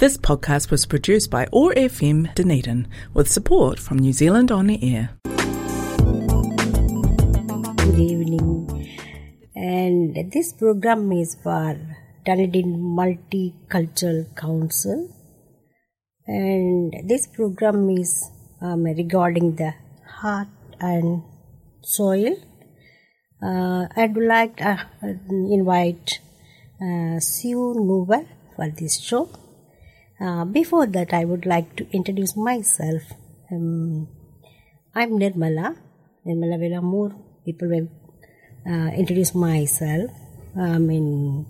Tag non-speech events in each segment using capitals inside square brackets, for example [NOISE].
This podcast was produced by OAR FM Dunedin with support from New Zealand On the Air. Good evening. And this program is for Dunedin Multicultural Council. And this program is um, regarding the heart and soil. Uh, I'd like to uh, invite uh, Sue Nuber for this show. Uh, before that, I would like to introduce myself. Um, I'm Nirmala, Nirmala Velamur. People will uh, introduce myself. I mean,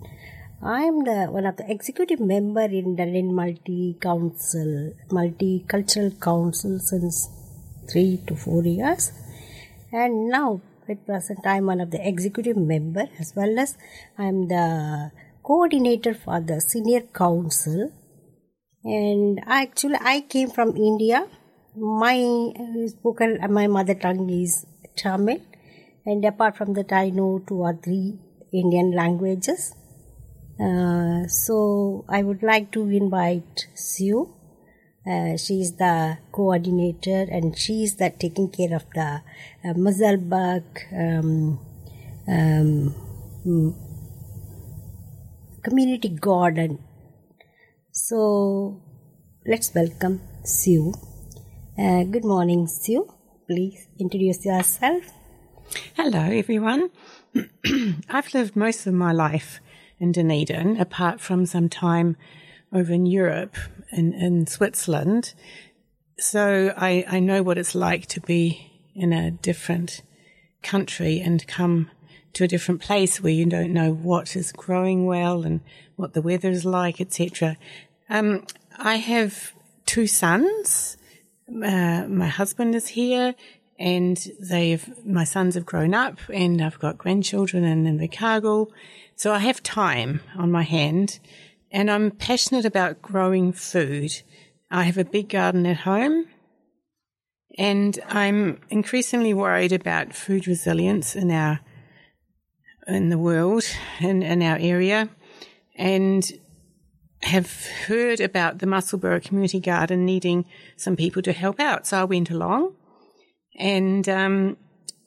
I'm the one of the executive member in the Multi Council, Multicultural Council since three to four years, and now at present I'm one of the executive member as well as I'm the coordinator for the senior council and actually I came from India. My uh, spoken my mother tongue is Tamil, and apart from that, I know two or three Indian languages. Uh, so I would like to invite Sue. Uh, she is the coordinator and she is the taking care of the uh, um, um, mm, community garden so let's welcome Sue. Uh, good morning, Sue. Please introduce yourself. Hello, everyone. [CLEARS THROAT] I've lived most of my life in Dunedin, apart from some time over in Europe, in, in Switzerland. So I, I know what it's like to be in a different country and come to a different place where you don't know what is growing well and what the weather is like, etc. Um, I have two sons. Uh, my husband is here, and they've my sons have grown up, and I've got grandchildren in Invercargill, so I have time on my hand, and I'm passionate about growing food. I have a big garden at home, and I'm increasingly worried about food resilience in our in the world in, in our area and have heard about the Musselburgh Community Garden needing some people to help out. So I went along and um,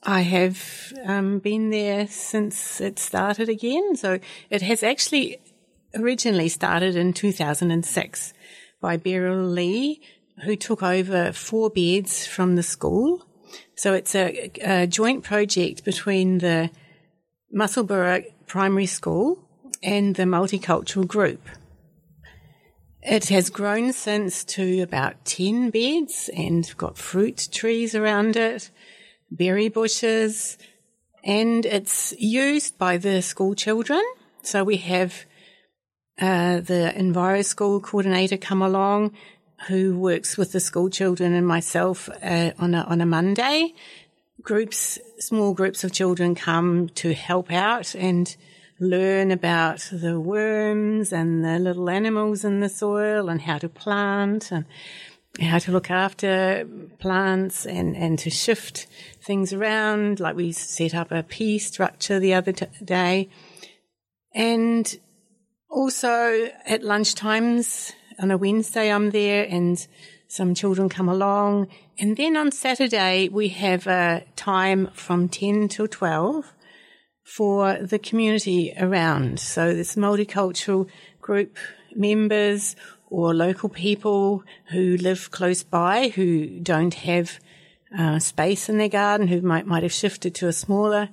I have um, been there since it started again. So it has actually originally started in 2006 by Beryl Lee, who took over four beds from the school. So it's a, a joint project between the Musselburgh Primary School and the multicultural group. It has grown since to about 10 beds and got fruit trees around it, berry bushes, and it's used by the school children. So we have uh, the Enviro School coordinator come along who works with the school children and myself uh, on, a, on a Monday groups, small groups of children come to help out and learn about the worms and the little animals in the soil and how to plant and how to look after plants and, and to shift things around. Like we set up a pea structure the other t- day. And also at lunchtimes on a Wednesday, I'm there and some children come along. And then on Saturday, we have a time from 10 till 12 for the community around. So this multicultural group members or local people who live close by who don't have uh, space in their garden, who might, might have shifted to a smaller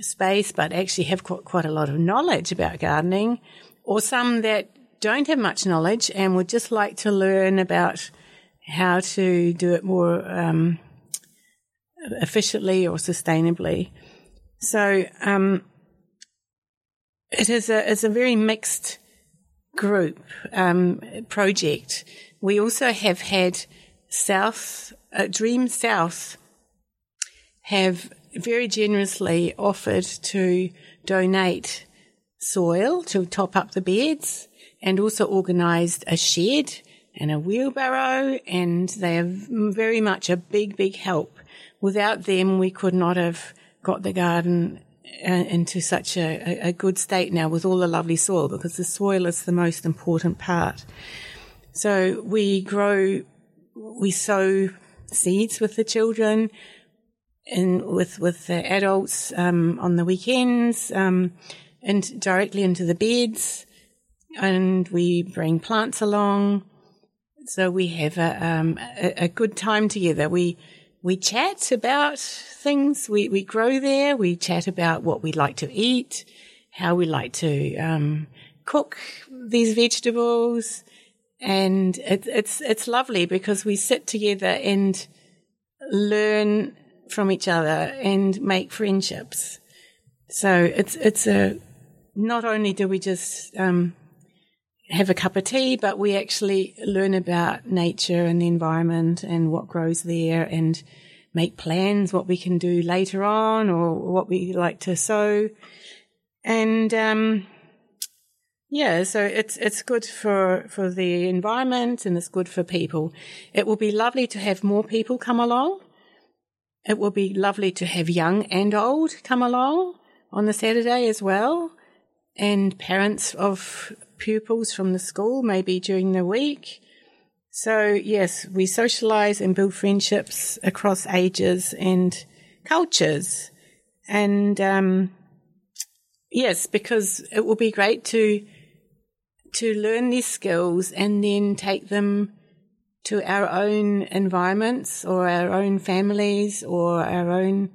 space, but actually have quite, quite a lot of knowledge about gardening, or some that don't have much knowledge and would just like to learn about how to do it more um, efficiently or sustainably. So um, it is a it's a very mixed group um, project. We also have had South uh, Dream South have very generously offered to donate soil to top up the beds and also organised a shed and a wheelbarrow, and they are very much a big, big help. Without them, we could not have got the garden uh, into such a, a, good state now with all the lovely soil because the soil is the most important part. So we grow, we sow seeds with the children and with, with the adults, um, on the weekends, um, and directly into the beds. And we bring plants along. So we have a, um, a, a good time together. We, we chat about things. We, we grow there. We chat about what we like to eat, how we like to, um, cook these vegetables. And it, it's, it's lovely because we sit together and learn from each other and make friendships. So it's, it's a, not only do we just, um, have a cup of tea, but we actually learn about nature and the environment and what grows there and make plans what we can do later on or what we like to sow. And, um, yeah, so it's it's good for for the environment and it's good for people. It will be lovely to have more people come along. It will be lovely to have young and old come along on the Saturday as well, and parents of pupils from the school maybe during the week. So yes, we socialize and build friendships across ages and cultures, and um, yes, because it will be great to to learn these skills and then take them to our own environments or our own families or our own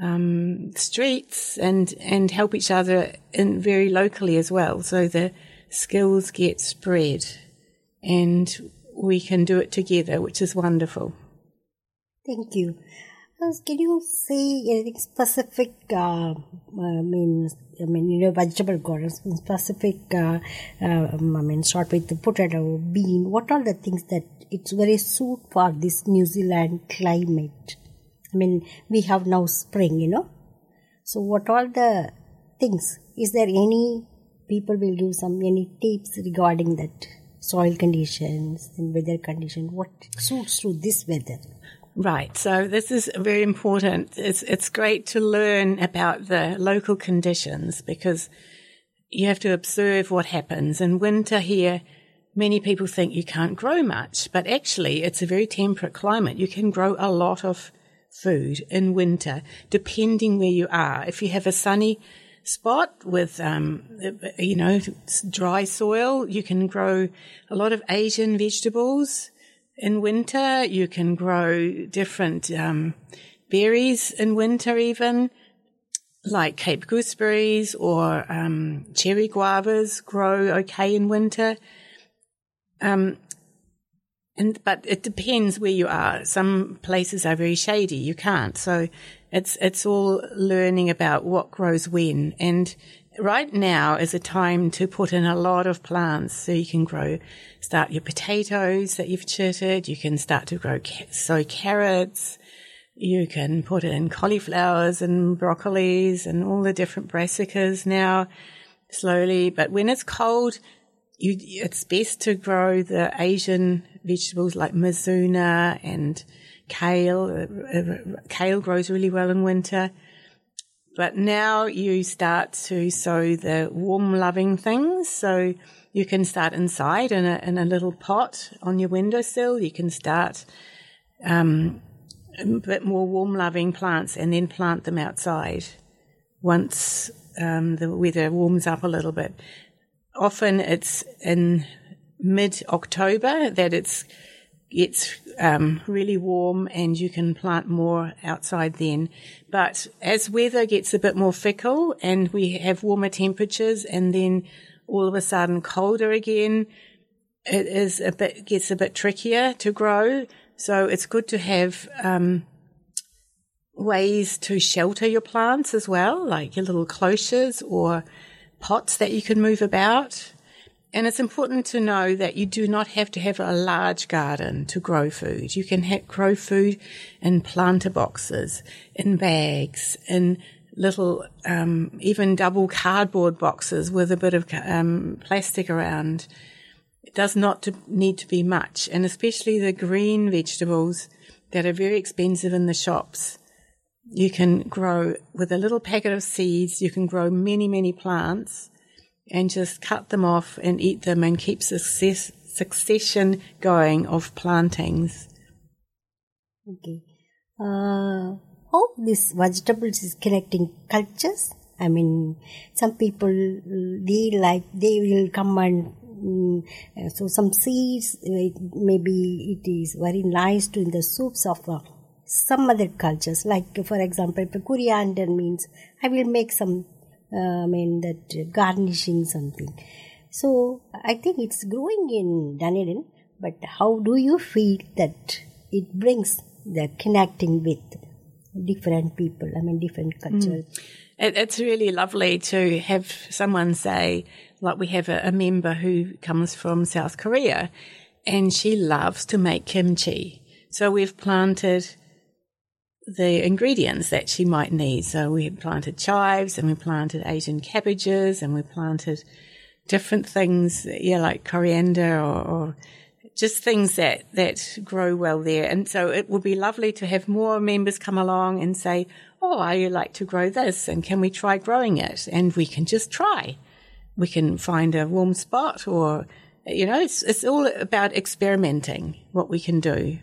um, streets and and help each other in very locally as well. So the skills get spread and we can do it together, which is wonderful. Thank you. Uh, can you say anything specific? Uh, I mean, I mean, you know, vegetable gardens, specific. Uh, um, I mean, start with the potato, bean. What are the things that it's very suit for this New Zealand climate? I mean, we have now spring, you know. So, what are the things? Is there any people will do some any tips regarding that soil conditions and weather condition? What suits to this weather? Right. So this is very important. It's, it's great to learn about the local conditions because you have to observe what happens. In winter here, many people think you can't grow much, but actually it's a very temperate climate. You can grow a lot of food in winter, depending where you are. If you have a sunny spot with, um, you know, dry soil, you can grow a lot of Asian vegetables in winter. You can grow different um, berries in winter, even like Cape gooseberries or um, cherry guavas grow okay in winter. Um, and but it depends where you are. Some places are very shady; you can't. So it's it's all learning about what grows when and right now is a time to put in a lot of plants so you can grow, start your potatoes that you've chitted. You can start to grow, sow carrots. You can put in cauliflowers and broccolis and all the different brassicas now slowly. But when it's cold, you, it's best to grow the Asian vegetables like mizuna and kale. Uh, uh, kale grows really well in winter. But now you start to sow the warm loving things. So you can start inside in a, in a little pot on your windowsill. You can start, um, a bit more warm loving plants and then plant them outside once, um, the weather warms up a little bit. Often it's in mid October that it's it's um, really warm and you can plant more outside then. But as weather gets a bit more fickle and we have warmer temperatures and then all of a sudden colder again, it is a bit gets a bit trickier to grow. So it's good to have um, ways to shelter your plants as well, like your little cloches or pots that you can move about. And it's important to know that you do not have to have a large garden to grow food. You can ha- grow food in planter boxes, in bags, in little, um, even double cardboard boxes with a bit of um, plastic around. It does not to need to be much, and especially the green vegetables that are very expensive in the shops. You can grow with a little packet of seeds. You can grow many, many plants and just cut them off and eat them and keep success, succession going of plantings. Okay. Uh, how this vegetables is connecting cultures? I mean, some people they like they will come and mm, uh, so some seeds. Maybe it is very nice to in the soups of uh, some other cultures. Like for example, if coriander means I will make some. Uh, I mean that garnishing something. So I think it's growing in Dunedin. But how do you feel that it brings the connecting with different people? I mean different cultures. It, it's really lovely to have someone say, like we have a, a member who comes from South Korea and she loves to make kimchi. So we've planted the ingredients that she might need. So we planted chives and we planted Asian cabbages and we planted different things, yeah, like coriander or, or just things that, that grow well there. And so it would be lovely to have more members come along and say, Oh, I like to grow this and can we try growing it? And we can just try. We can find a warm spot or, you know, it's, it's all about experimenting what we can do.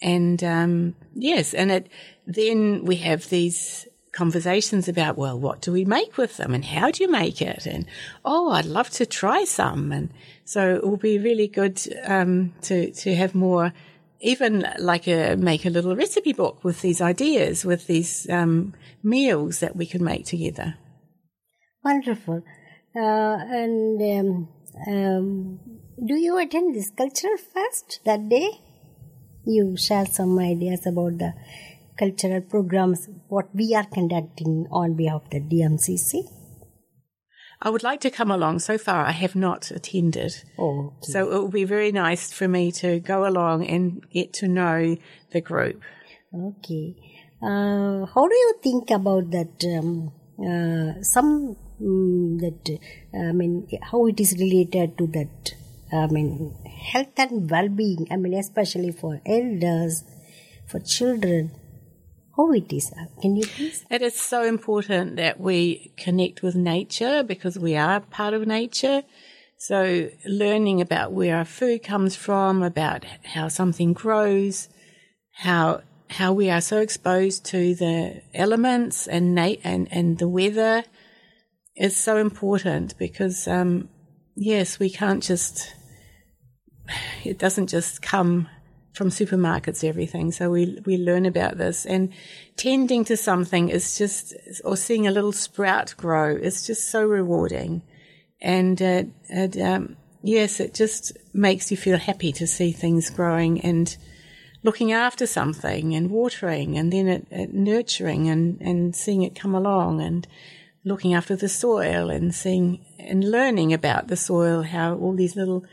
And, um, yes, and it, then we have these conversations about, well, what do we make with them and how do you make it? And, oh, I'd love to try some. And so it will be really good, um, to, to have more, even like a, make a little recipe book with these ideas, with these, um, meals that we can make together. Wonderful. Uh, and um, um, do you attend this cultural fest that day? You share some ideas about the cultural programs, what we are conducting on behalf of the DMCC. I would like to come along. So far, I have not attended. Oh, So it will be very nice for me to go along and get to know the group. Okay. Uh, how do you think about that? Um, uh, some mm, that uh, I mean, how it is related to that? I mean, health and well-being. I mean, especially for elders, for children. How it is? Uh, Can you please? It is so important that we connect with nature because we are part of nature. So learning about where our food comes from, about how something grows, how how we are so exposed to the elements and na- and and the weather is so important because um, yes, we can't just [SIGHS] it doesn't just come from supermarkets everything. So we we learn about this. And tending to something is just or seeing a little sprout grow is just so rewarding. And uh, it, um, yes it just makes you feel happy to see things growing and looking after something and watering and then it, it nurturing and and seeing it come along and looking after the soil and seeing and learning about the soil how all these little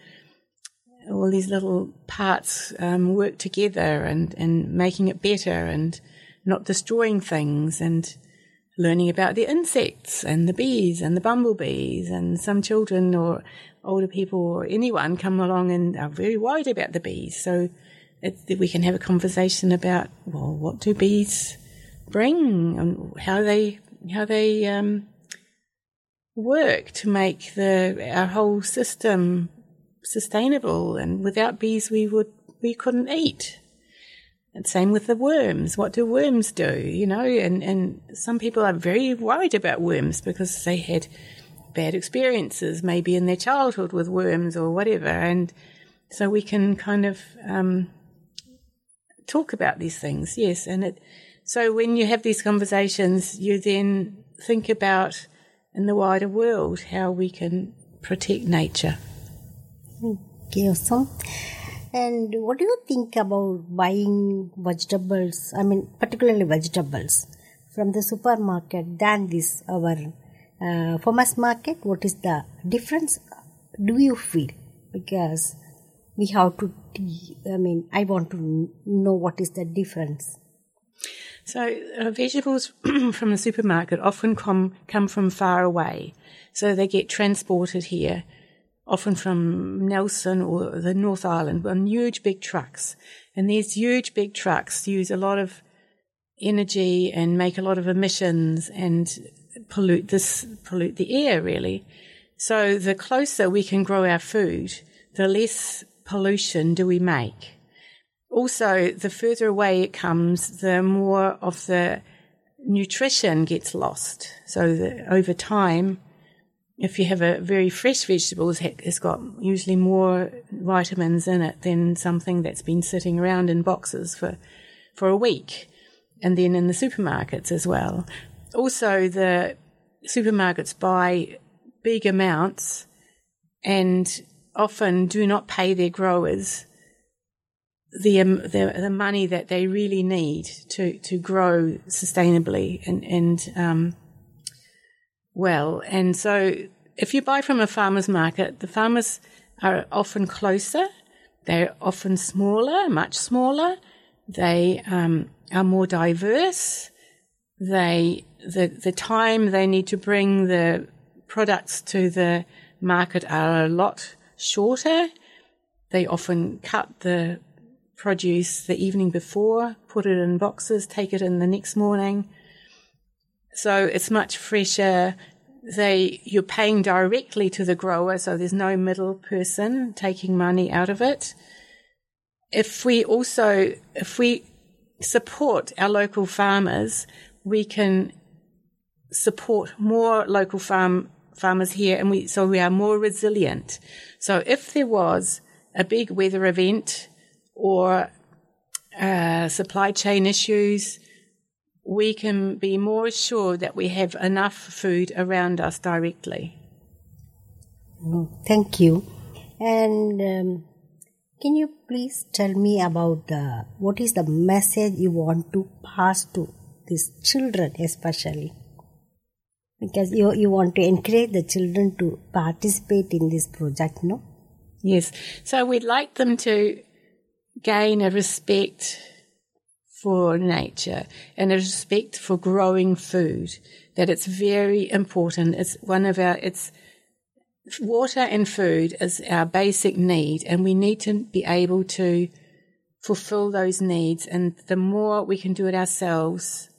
all these little parts um, work together and, and making it better and not destroying things and learning about the insects and the bees and the bumblebees and some children or older people or anyone come along and are very worried about the bees. So we can have a conversation about, well, what do bees bring and how they, how they, um, work to make the, our whole system sustainable and without bees we would we couldn't eat. And same with the worms. What do worms do you know? And and some people are very worried about worms because they had bad experiences maybe in their childhood with worms or whatever. And so we can kind of um, talk about these things yes. And it so when you have these conversations you then think about in the wider world how we can protect nature Okay, awesome. And what do you think about buying vegetables? I mean, particularly vegetables from the supermarket than this our uh, farmers market. What is the difference? Do you feel because we have to? I mean, I want to know what is the difference. So uh, vegetables [CLEARS THROAT] from the supermarket often come come from far away, so they get transported here, often from Nelson or the North Island on huge big trucks, and these huge big trucks use a lot of energy and make a lot of emissions and pollute this pollute the air really. So the closer we can grow our food, the less pollution do we make? Also, the further away it comes, the more of the nutrition gets lost. So over time, if you have a very fresh vegetable, it's got usually more vitamins in it than something that's been sitting around in boxes for, for a week. And then in the supermarkets as well. Also, the supermarkets buy big amounts and often do not pay their growers the, um, the, the money that they really need to to grow sustainably and and um, well. And so, if you buy from a farmer's market, the farmers are often closer. They're often smaller, much smaller. They um, are more diverse. They the the time they need to bring the products to the market are a lot shorter. They often cut the produce the evening before, put it in boxes, take it in the next morning. So it's much fresher. They, you're paying directly to the grower, so there's no middle person taking money out of it. If we also, if we support our local farmers, we can support more local farm farmers here and we so we are more resilient. So if there was a big weather event or uh, supply chain issues, we can be more assured that we have enough food around us directly. Mm, thank you. And um, can you please tell me about the what is the message you want to pass to these children, especially? Because you you want to encourage the children to participate in this project, no? Yes. So we'd like them to gain a respect for nature and a respect for growing food. That it's very important. It's one of our, it's water and food is our basic need and we need to be able to fulfill those needs. And the more we can do it ourselves,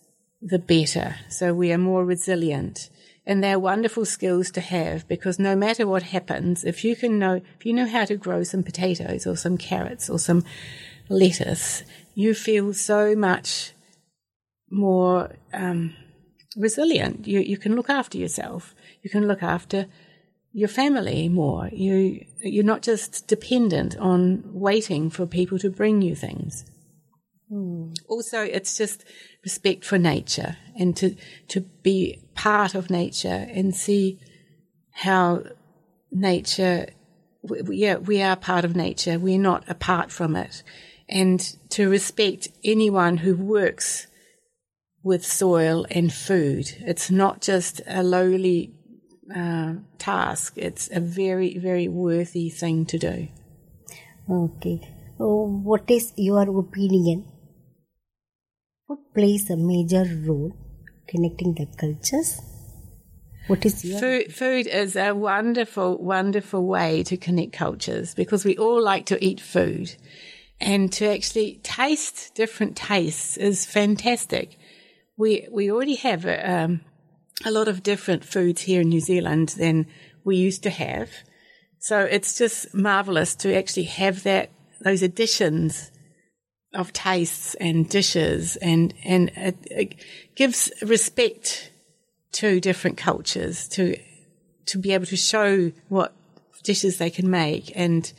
the better. So we are more resilient. And they're wonderful skills to have because no matter what happens, if you can know, if you know how to grow some potatoes or some carrots or some lettuce, you feel so much more um, resilient. You you can look after yourself. You can look after your family more. You you're not just dependent on waiting for people to bring you things. Mm. Also, it's just respect for nature and to to be part of nature and see how nature. Yeah, we are part of nature. We're not apart from it, and to respect anyone who works with soil and food. It's not just a lowly uh, task. It's a very, very worthy thing to do. Okay. Oh, what is your opinion What plays a major role connecting the cultures. What is your food? Food is a wonderful, wonderful way to connect cultures because we all like to eat food, and to actually taste different tastes is fantastic. We we already have a, um, a lot of different foods here in New Zealand than we used to have, so it's just marvelous to actually have that those additions of tastes and dishes and, and it, it gives respect to different cultures to, to be able to show what dishes they can make and,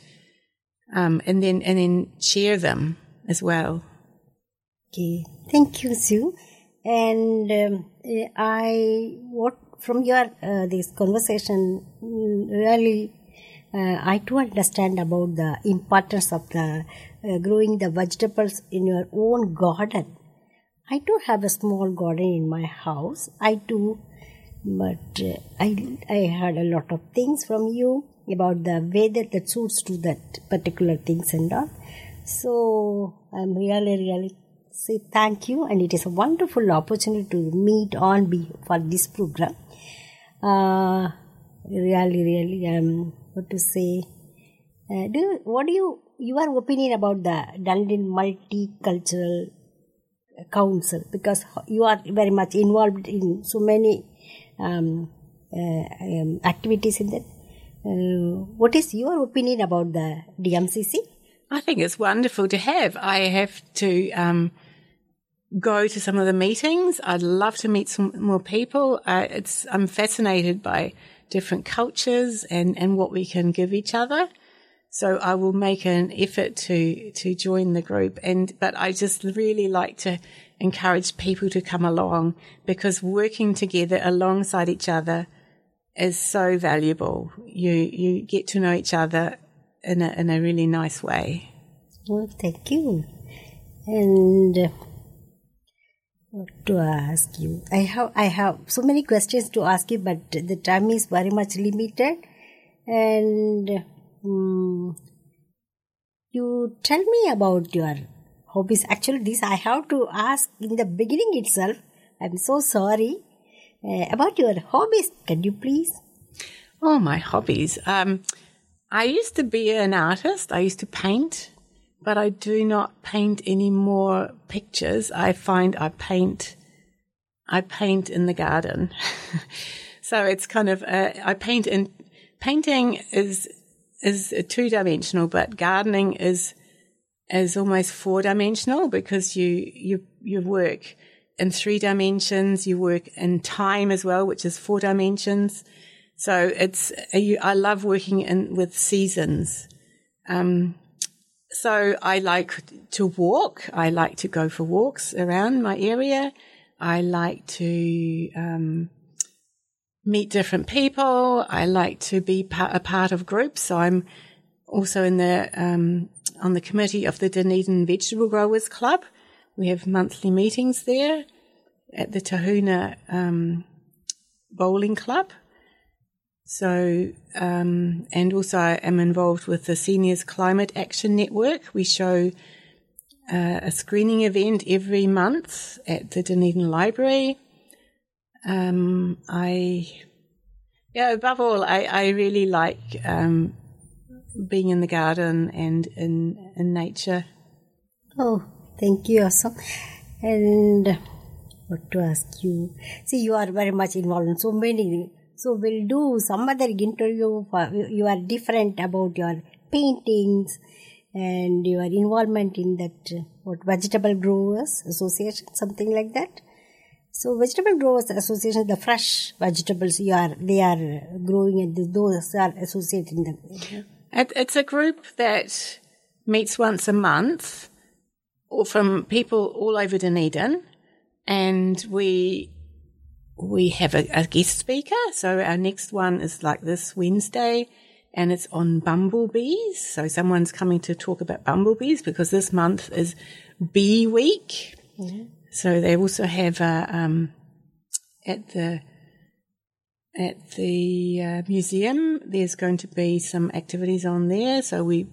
um, and then, and then share them as well. Okay. Thank you, Sue. And, um, I, what, from your, uh, this conversation, really, uh, I do understand about the importance of the uh, growing the vegetables in your own garden. I do have a small garden in my house. I do, but uh, I I heard a lot of things from you about the way that that suits to that particular things and all. So I'm really really say thank you, and it is a wonderful opportunity to meet on be for this program. Uh, really really um what to say. Uh, do you, what do you your opinion about the Dunedin Multicultural Council because you are very much involved in so many um, uh, um, activities in that. Uh, what is your opinion about the DMCC? I think it's wonderful to have. I have to um, go to some of the meetings. I'd love to meet some more people. It's I'm fascinated by different cultures and and what we can give each other. So I will make an effort to to join the group. And but I just really like to encourage people to come along because working together alongside each other is so valuable. You you get to know each other in a in a really nice way. Well, thank you. And uh, what to ask you? I have I have so many questions to ask you, but the time is very much limited. And um, you tell me about your hobbies. Actually, this I have to ask in the beginning itself. I'm so sorry uh, about your hobbies. Can you please? Oh, my hobbies. Um, I used to be an artist. I used to paint, but I do not paint any more pictures. I find I paint, I paint in the garden. [LAUGHS] so it's kind of, uh, I paint in, painting is, is two dimensional, but gardening is, is almost four dimensional because you, you, you work in three dimensions. You work in time as well, which is four dimensions. So it's, I love working in with seasons. Um, so I like to walk. I like to go for walks around my area. I like to, um, meet different people. I like to be part, a part of groups. So I'm also in the, um, on the committee of the Dunedin Vegetable Growers Club. We have monthly meetings there at the Tahuna, um, Bowling Club. So, um, and also I am involved with the Seniors Climate Action Network. We show uh, a screening event every month at the Dunedin Library. Um, I, yeah, above all, I, I really like um, being in the garden and in, in nature. Oh, thank you, awesome. And what to ask you? See, you are very much involved in so many. So we'll do some other interview for you. Are different about your paintings and your involvement in that uh, what vegetable growers association something like that. So vegetable growers association the fresh vegetables you are they are growing and those are associated in the it's a group that meets once a month from people all over Dunedin and we we have a, a, guest speaker. So our next one is like this Wednesday and it's on bumblebees. So someone's coming to talk about bumblebees because this month is bee week. Mm-hmm. So they also have a, um, at the, at the uh, museum, there's going to be some activities on there. So we,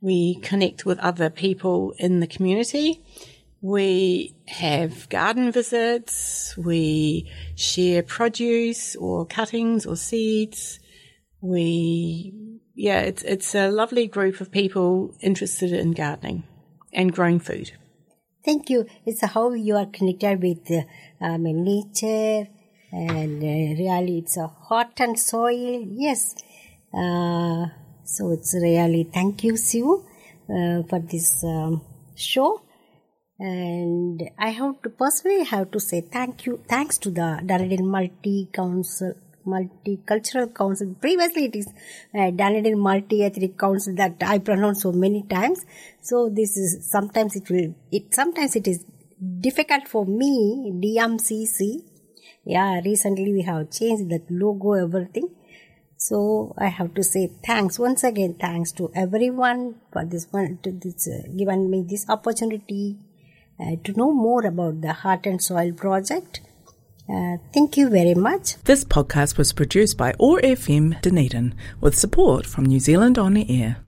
we connect with other people in the community we have garden visits. We share produce or cuttings or seeds. We, yeah, it's, it's a lovely group of people interested in gardening and growing food. Thank you. It's how you are connected with um, nature and uh, really it's a hot and soil. Yes. Uh, so it's really thank you, Sue, uh, for this um, show and I have to personally have to say thank you, thanks to the Dunedin Multi Council, Multicultural Council. Previously, it is uh, Dunedin Multi Ethnic Council that I pronounce so many times. So this is sometimes it will it sometimes it is difficult for me DMCC. Yeah, recently we have changed that logo, everything. So I have to say thanks once again. Thanks to everyone for this one, to this uh, given me this opportunity uh, to know more about the Heart and Soil project. Uh, thank you very much. This podcast was produced by OAR FM Dunedin with support from New Zealand On the Air.